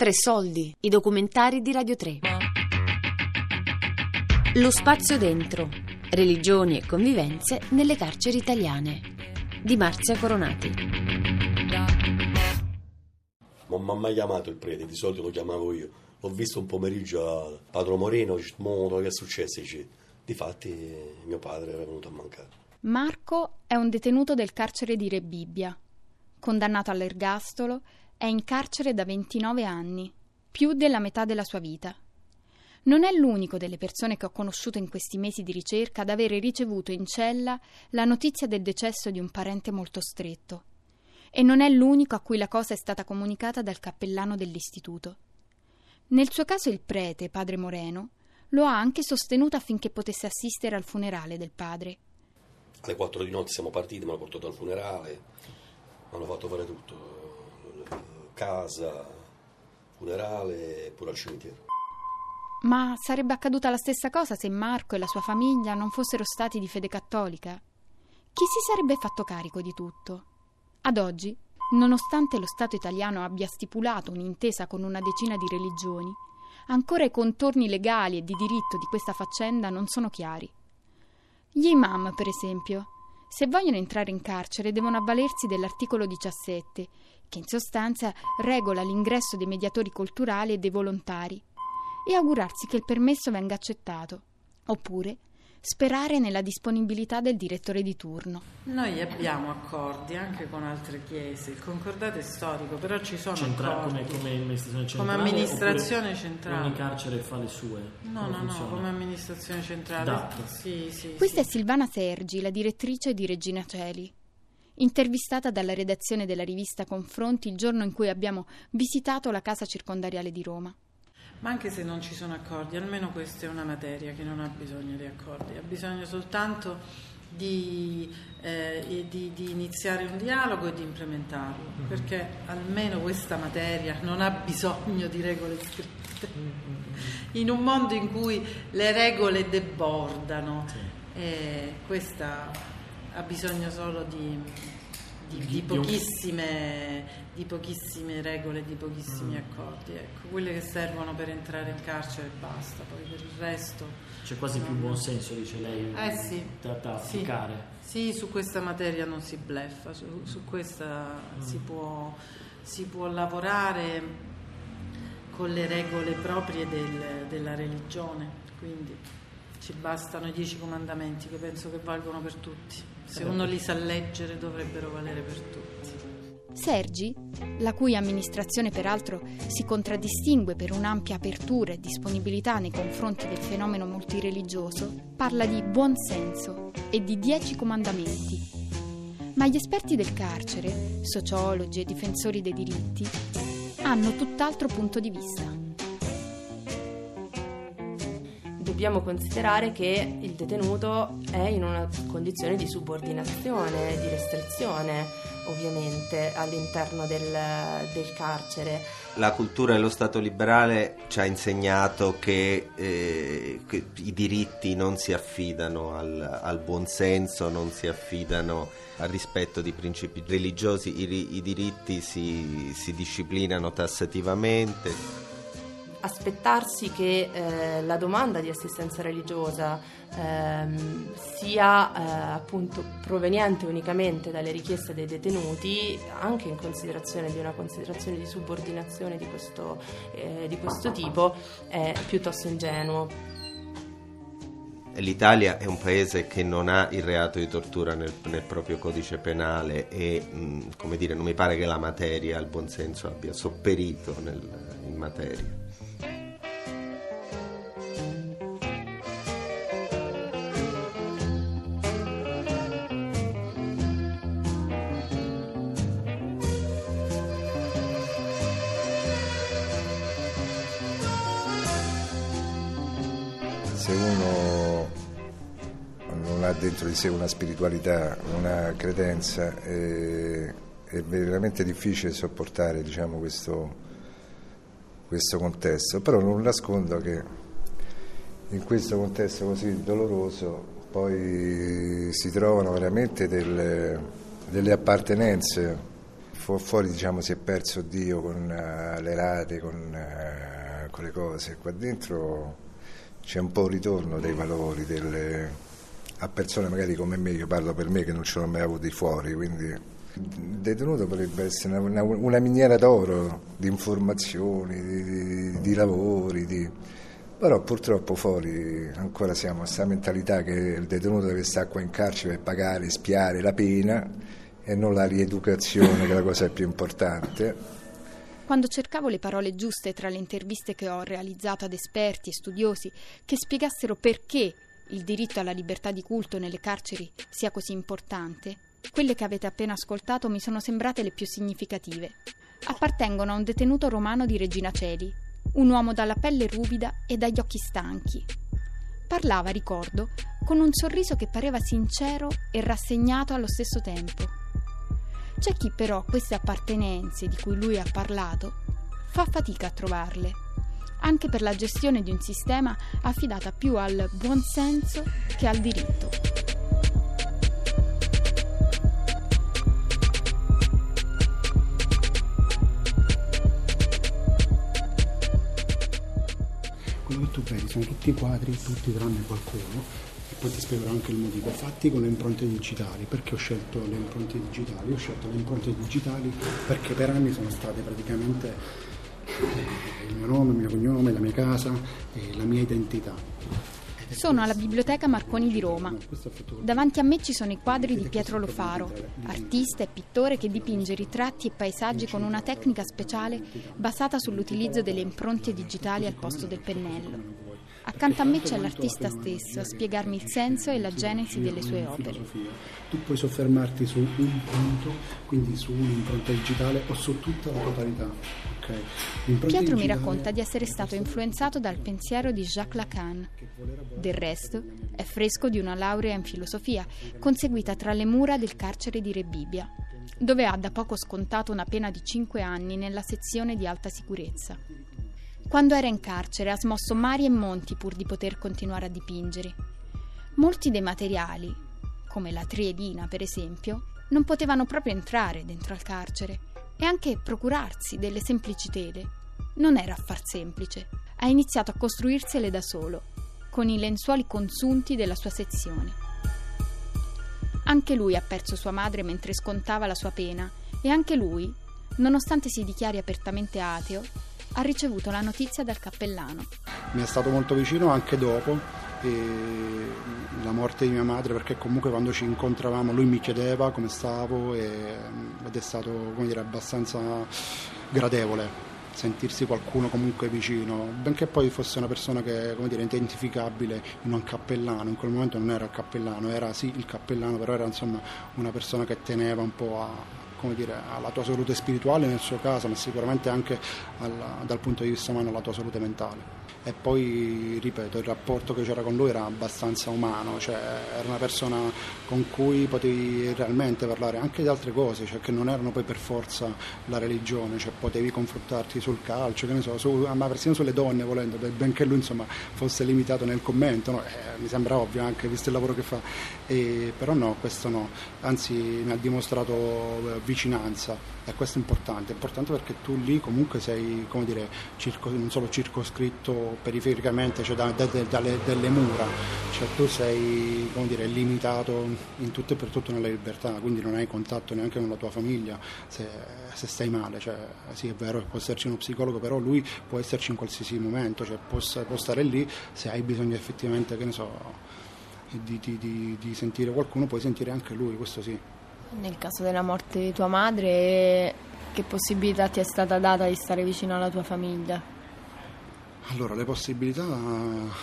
Tre soldi, i documentari di Radio 3. Lo spazio dentro. Religioni e convivenze nelle carceri italiane. Di Marzia Coronati. Non mi ha mai chiamato il prete, di solito lo chiamavo io. L'ho visto un pomeriggio a Padro Moreno, dice, "Mo, che è successo? Dice, Difatti mio padre era venuto a mancare. Marco è un detenuto del carcere di Rebibbia. Condannato all'ergastolo, è in carcere da 29 anni, più della metà della sua vita. Non è l'unico delle persone che ho conosciuto in questi mesi di ricerca ad avere ricevuto in cella la notizia del decesso di un parente molto stretto. E non è l'unico a cui la cosa è stata comunicata dal cappellano dell'istituto. Nel suo caso il prete, padre Moreno, lo ha anche sostenuto affinché potesse assistere al funerale del padre. Alle 4 di notte siamo partiti, mi hanno portato al funerale, mi hanno fatto fare tutto casa, funerale pure al cimitero. Ma sarebbe accaduta la stessa cosa se Marco e la sua famiglia non fossero stati di fede cattolica? Chi si sarebbe fatto carico di tutto? Ad oggi, nonostante lo Stato italiano abbia stipulato un'intesa con una decina di religioni, ancora i contorni legali e di diritto di questa faccenda non sono chiari. Gli imam, per esempio, se vogliono entrare in carcere devono avvalersi dell'articolo 17, che in sostanza regola l'ingresso dei mediatori culturali e dei volontari, e augurarsi che il permesso venga accettato, oppure sperare nella disponibilità del direttore di turno. Noi abbiamo accordi anche con altre chiese, il concordato è storico, però ci sono Centra- accordi. come, come amministrazione centrale Come amministrazione centrale. ogni carcere fa le sue No, no, no, funziona? come amministrazione centrale. Sì, sì, Questa sì. è Silvana Sergi, la direttrice di Regina Celi. Intervistata dalla redazione della rivista Confronti il giorno in cui abbiamo visitato la casa circondariale di Roma. Ma anche se non ci sono accordi, almeno questa è una materia che non ha bisogno di accordi, ha bisogno soltanto di, eh, di- di iniziare un dialogo e di implementarlo, perché almeno questa materia non ha bisogno di regole scritte. In un mondo in cui le regole debordano, eh, questa ha bisogno solo di, di- Di- pochissime, di pochissime regole, di pochissimi accordi, ecco, quelle che servono per entrare in carcere e basta, poi per il resto... c'è quasi più buon senso dice lei Eh sì, da, da sì. applicare Sì, su questa materia non si bleffa, su, su questa Mm. si, può, si può lavorare con le regole proprie del- della religione, quindi ci bastano i dieci comandamenti che penso che valgono per tutti. Se uno li sa leggere dovrebbero valere per tutti. Sergi, la cui amministrazione peraltro si contraddistingue per un'ampia apertura e disponibilità nei confronti del fenomeno multireligioso, parla di buon senso e di dieci comandamenti. Ma gli esperti del carcere, sociologi e difensori dei diritti, hanno tutt'altro punto di vista. Dobbiamo considerare che il detenuto è in una condizione di subordinazione, di restrizione, ovviamente, all'interno del, del carcere. La cultura dello Stato liberale ci ha insegnato che, eh, che i diritti non si affidano al, al buonsenso, non si affidano al rispetto di principi religiosi, i, i diritti si, si disciplinano tassativamente. Aspettarsi che eh, la domanda di assistenza religiosa ehm, sia eh, appunto proveniente unicamente dalle richieste dei detenuti, anche in considerazione di una considerazione di subordinazione di questo, eh, di questo tipo, è piuttosto ingenuo. L'Italia è un paese che non ha il reato di tortura nel, nel proprio codice penale e, mh, come dire, non mi pare che la materia, il buonsenso abbia sopperito nel- in materia. Di sé una spiritualità, una credenza, eh, è veramente difficile sopportare diciamo, questo, questo contesto, però non nascondo che in questo contesto così doloroso poi si trovano veramente delle, delle appartenenze. Fu- fuori diciamo, si è perso Dio con eh, le rate, con, eh, con le cose, qua dentro c'è un po' un ritorno dei valori delle- a persone magari come me, io parlo per me che non ce l'ho mai avuti fuori, quindi il detenuto potrebbe essere una, una- una miniera d'oro di informazioni, di, di- di lavori, di- però purtroppo fuori ancora siamo a questa mentalità che il detenuto deve stare qua in carcere per pagare, spiare la pena e non la rieducazione che è la cosa più importante. Quando cercavo le parole giuste tra le interviste che ho realizzato ad esperti e studiosi che spiegassero perché il diritto alla libertà di culto nelle carceri sia così importante, quelle che avete appena ascoltato mi sono sembrate le più significative. Appartengono a un detenuto romano di Regina Celi, un uomo dalla pelle ruvida e dagli occhi stanchi. Parlava, ricordo, con un sorriso che pareva sincero e rassegnato allo stesso tempo. C'è chi però queste appartenenze di cui lui ha parlato fa fatica a trovarle, anche per la gestione di un sistema affidata più al buonsenso che al diritto. quello che tu vedi sono tutti quadri, tutti tranne qualcuno, e poi ti spiegherò anche il motivo, fatti con le impronte digitali. Perché ho scelto le impronte digitali? Ho scelto le impronte digitali perché per anni sono state praticamente il mio nome, il mio cognome, la mia casa e la mia identità. Sono alla Biblioteca Marconi di Roma. Davanti a me ci sono i quadri di Pietro Lofaro, artista e pittore che dipinge ritratti e paesaggi con una tecnica speciale basata sull'utilizzo delle impronte digitali al posto del pennello. Accanto a me c'è l'artista stesso a spiegarmi il senso e la genesi delle sue opere. Tu puoi soffermarti su un punto, quindi su un'impronta digitale o su tutta la totalità. Pietro mi racconta di essere stato influenzato dal pensiero di Jacques Lacan. Del resto, è fresco di una laurea in filosofia, conseguita tra le mura del carcere di Rebibbia, dove ha da poco scontato una pena di 5 anni nella sezione di alta sicurezza. Quando era in carcere ha smosso mari e monti pur di poter continuare a dipingere. Molti dei materiali, come la triedina per esempio, non potevano proprio entrare dentro al carcere e anche procurarsi delle semplici tele. Non era affar semplice. Ha iniziato a costruirsele da solo, con i lenzuoli consunti della sua sezione. Anche lui ha perso sua madre mentre scontava la sua pena e anche lui, nonostante si dichiari apertamente ateo, ha ricevuto la notizia dal cappellano. mi è stato molto vicino anche dopo la morte di mia madre perché comunque quando ci incontravamo lui mi chiedeva come stavo e- ed è stato come dire, abbastanza gradevole sentirsi qualcuno comunque vicino benché poi fosse una persona che come dire, identificabile in un cappellano in quel momento non era il cappellano era sì il cappellano però era insomma una persona che teneva un po' a dire, alla tua salute spirituale nel suo caso, ma sicuramente anche alla- dal punto di vista umano alla tua salute mentale. E poi, ripeto, il rapporto che c'era con lui era abbastanza umano, cioè era una persona con cui potevi realmente parlare anche di altre cose, cioè che non erano poi per forza la religione, cioè potevi confrontarti sul calcio, so, su- ma persino sulle donne volendo, ben- benché lui insomma fosse limitato nel commento, no? Eh, mi sembra ovvio anche visto il lavoro che fa, E- però no, questo no, anzi mi ha dimostrato eh, vicinanza e questo è importante, è importante perché tu lì comunque sei, come dire, circo- non solo circoscritto perifericamente, cioè da- da- da- dalle, mura, cioè tu sei, dire, limitato in tutto e per tutto nella libertà, quindi non hai contatto neanche con la tua famiglia se, se stai male, cioè sì è vero che può esserci uno psicologo, però lui può esserci in qualsiasi momento, cioè può, può stare lì se hai bisogno effettivamente, che ne so, di, di- di- di sentire qualcuno, puoi sentire anche lui, questo sì. Nel caso della morte di tua madre, che possibilità ti è stata data di stare vicino alla tua famiglia? Allora, le possibilità,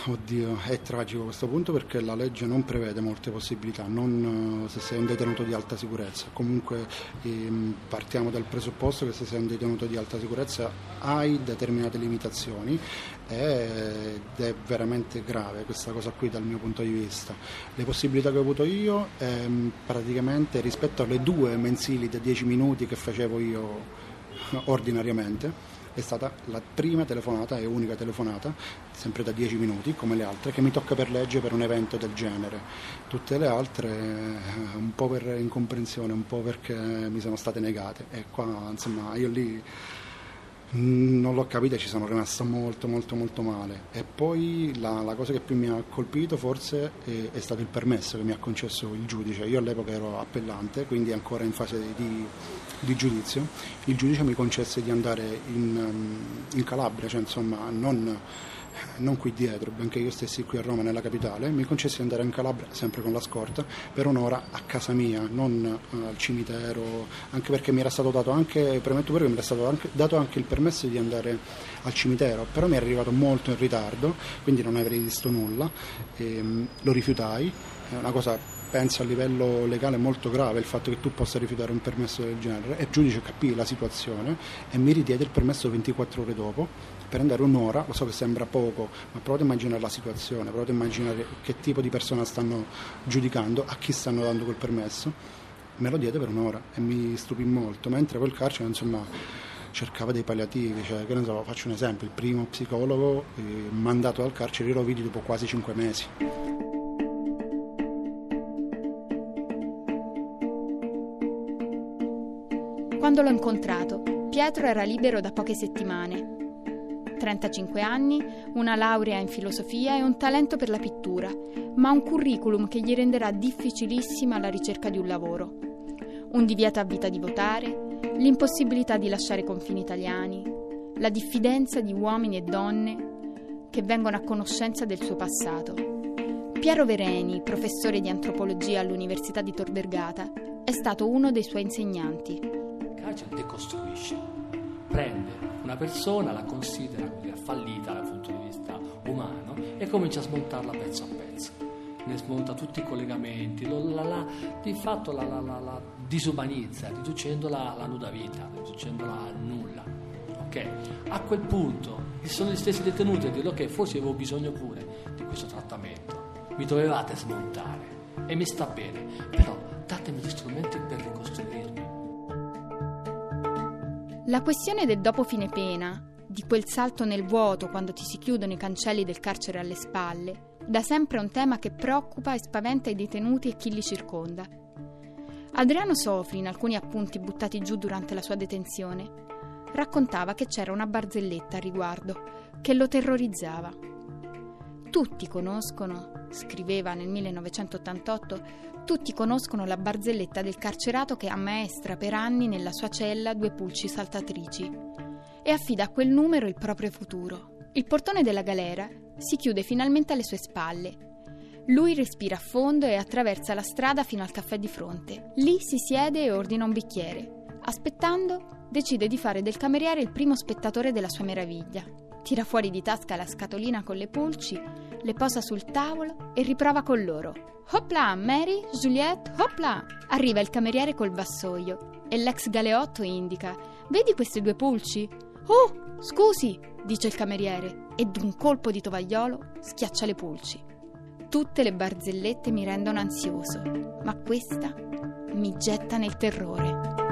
oddio, è tragico questo punto perché la legge non prevede molte possibilità, non eh, se sei un detenuto di alta sicurezza. Comunque ehm, partiamo dal presupposto che se sei un detenuto di alta sicurezza hai determinate limitazioni ed è veramente grave questa cosa qui dal mio punto di vista. Le possibilità che ho avuto io, ehm, praticamente rispetto alle due mensili da 10 minuti che facevo io ordinariamente, è stata la prima telefonata e unica telefonata, sempre da 10 minuti come le altre, che mi tocca per legge per un evento del genere. Tutte le altre eh, un po' per incomprensione, un po' perché mi sono state negate e qua insomma io lì non l'ho capito e ci sono rimasto molto molto molto male. E poi la, la cosa che più mi ha colpito forse è, è, stato il permesso che mi ha concesso il giudice. Io all'epoca ero appellante quindi ancora in fase di, di giudizio. Il giudice mi concesse di andare in, in Calabria cioè insomma non non qui dietro, benché io stessi qui a Roma, nella capitale, mi concessi di andare in Calabria, sempre con la scorta, per un'ora a casa mia, non uh, al cimitero, anche perché mi era stato dato anche, premetto pure che mi era stato anche, dato anche il permesso di andare al cimitero, però mi era arrivato molto in ritardo, quindi non avrei visto nulla, e, um, lo rifiutai, è una cosa penso a livello legale molto grave il fatto che tu possa rifiutare un permesso del genere. E il giudice capì la situazione e mi ridiede il permesso 24 ore dopo per andare un'ora, lo so che sembra poco, ma provate a immaginare la situazione, provate a immaginare che tipo di persona stanno giudicando, a chi stanno dando quel permesso. Me lo diede per un'ora e mi stupì molto, mentre quel carcere insomma cercava dei palliativi, cioè, so, faccio un esempio, il primo psicologo eh, mandato dal carcere lo vidi dopo quasi cinque mesi. Quando l'ho incontrato, Pietro era libero da poche settimane 35 anni, una laurea in filosofia e un talento per la pittura, ma un curriculum che gli renderà difficilissima la ricerca di un lavoro. Un divieto a vita di votare, l'impossibilità di lasciare confini italiani, la diffidenza di uomini e donne che vengono a conoscenza del suo passato. Piero Vereni, professore di antropologia all'Università di Tor Vergata, è stato uno dei suoi insegnanti. Caccia decostruisce, prende una persona, la considera fallita dal punto di vista umano e comincia a smontarla pezzo a pezzo. Ne smonta tutti i collegamenti, lo, la, la, di fatto la, la, disumanizza, riducendola alla nuda vita, riducendola a nulla. Okay? A quel punto sono gli stessi detenuti a dire ok, forse avevo bisogno pure di questo trattamento, mi dovevate smontare e mi sta bene, però datemi gli strumenti per La questione del dopo fine pena, di quel salto nel vuoto quando ti si chiudono i cancelli del carcere alle spalle, da sempre è un tema che preoccupa e spaventa i detenuti e chi li circonda. Adriano Sofri, in alcuni appunti buttati giù durante la sua detenzione, raccontava che c'era una barzelletta a riguardo che lo terrorizzava. Tutti conoscono, scriveva nel 1988, tutti conoscono la barzelletta del carcerato che ammaestra per anni nella sua cella due pulci saltatrici e affida a quel numero il proprio futuro. Il portone della galera si chiude finalmente alle sue spalle. Lui respira a fondo e attraversa la strada fino al caffè di fronte. Lì si siede e ordina un bicchiere. Aspettando, decide di fare del cameriere il primo spettatore della sua meraviglia. Tira fuori di tasca la scatolina con le pulci, le posa sul tavolo e riprova con loro. Hopla, Mary, Juliette, hopla! Arriva il cameriere col vassoio e l'ex galeotto indica: Vedi queste due pulci? Oh, scusi, dice il cameriere e d'un colpo di tovagliolo schiaccia le pulci. Tutte le barzellette mi rendono ansioso, ma questa mi getta nel terrore.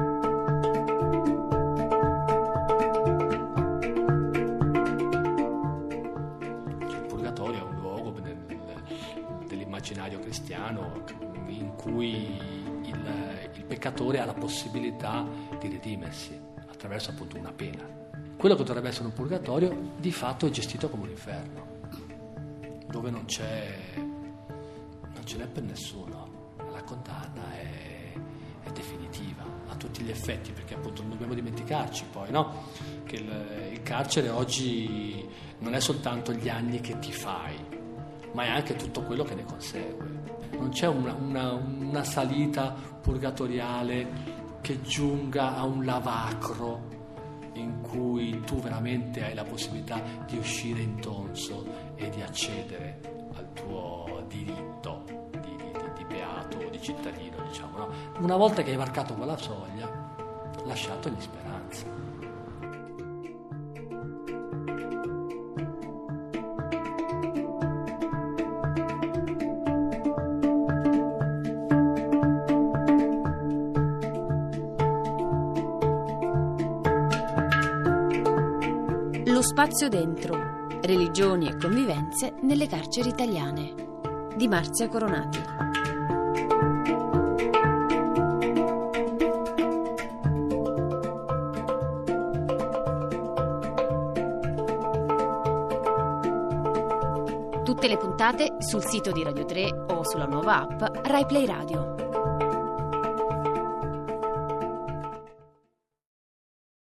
Cui il, il peccatore ha la possibilità di redimersi attraverso appunto una pena. Quello che dovrebbe essere un purgatorio di fatto è gestito come un inferno, dove non c'è, non ce n'è per nessuno, la condanna è, è definitiva a tutti gli effetti, perché appunto non dobbiamo dimenticarci poi no? che il, il carcere oggi non è soltanto gli anni che ti fai, ma è anche tutto quello che ne consegue. Non c'è una, una, una salita purgatoriale che giunga a un lavacro in cui tu veramente hai la possibilità di uscire in tonso e di accedere al tuo diritto di, di, di, beato o di cittadino, diciamo. No? Una volta che hai varcato quella soglia, lasciatogli speranza. Spazio dentro. Religioni e convivenze nelle carceri italiane. Di Marzia Coronati. Tutte le puntate sul sito di Radio 3 o sulla nuova app RaiPlay Radio.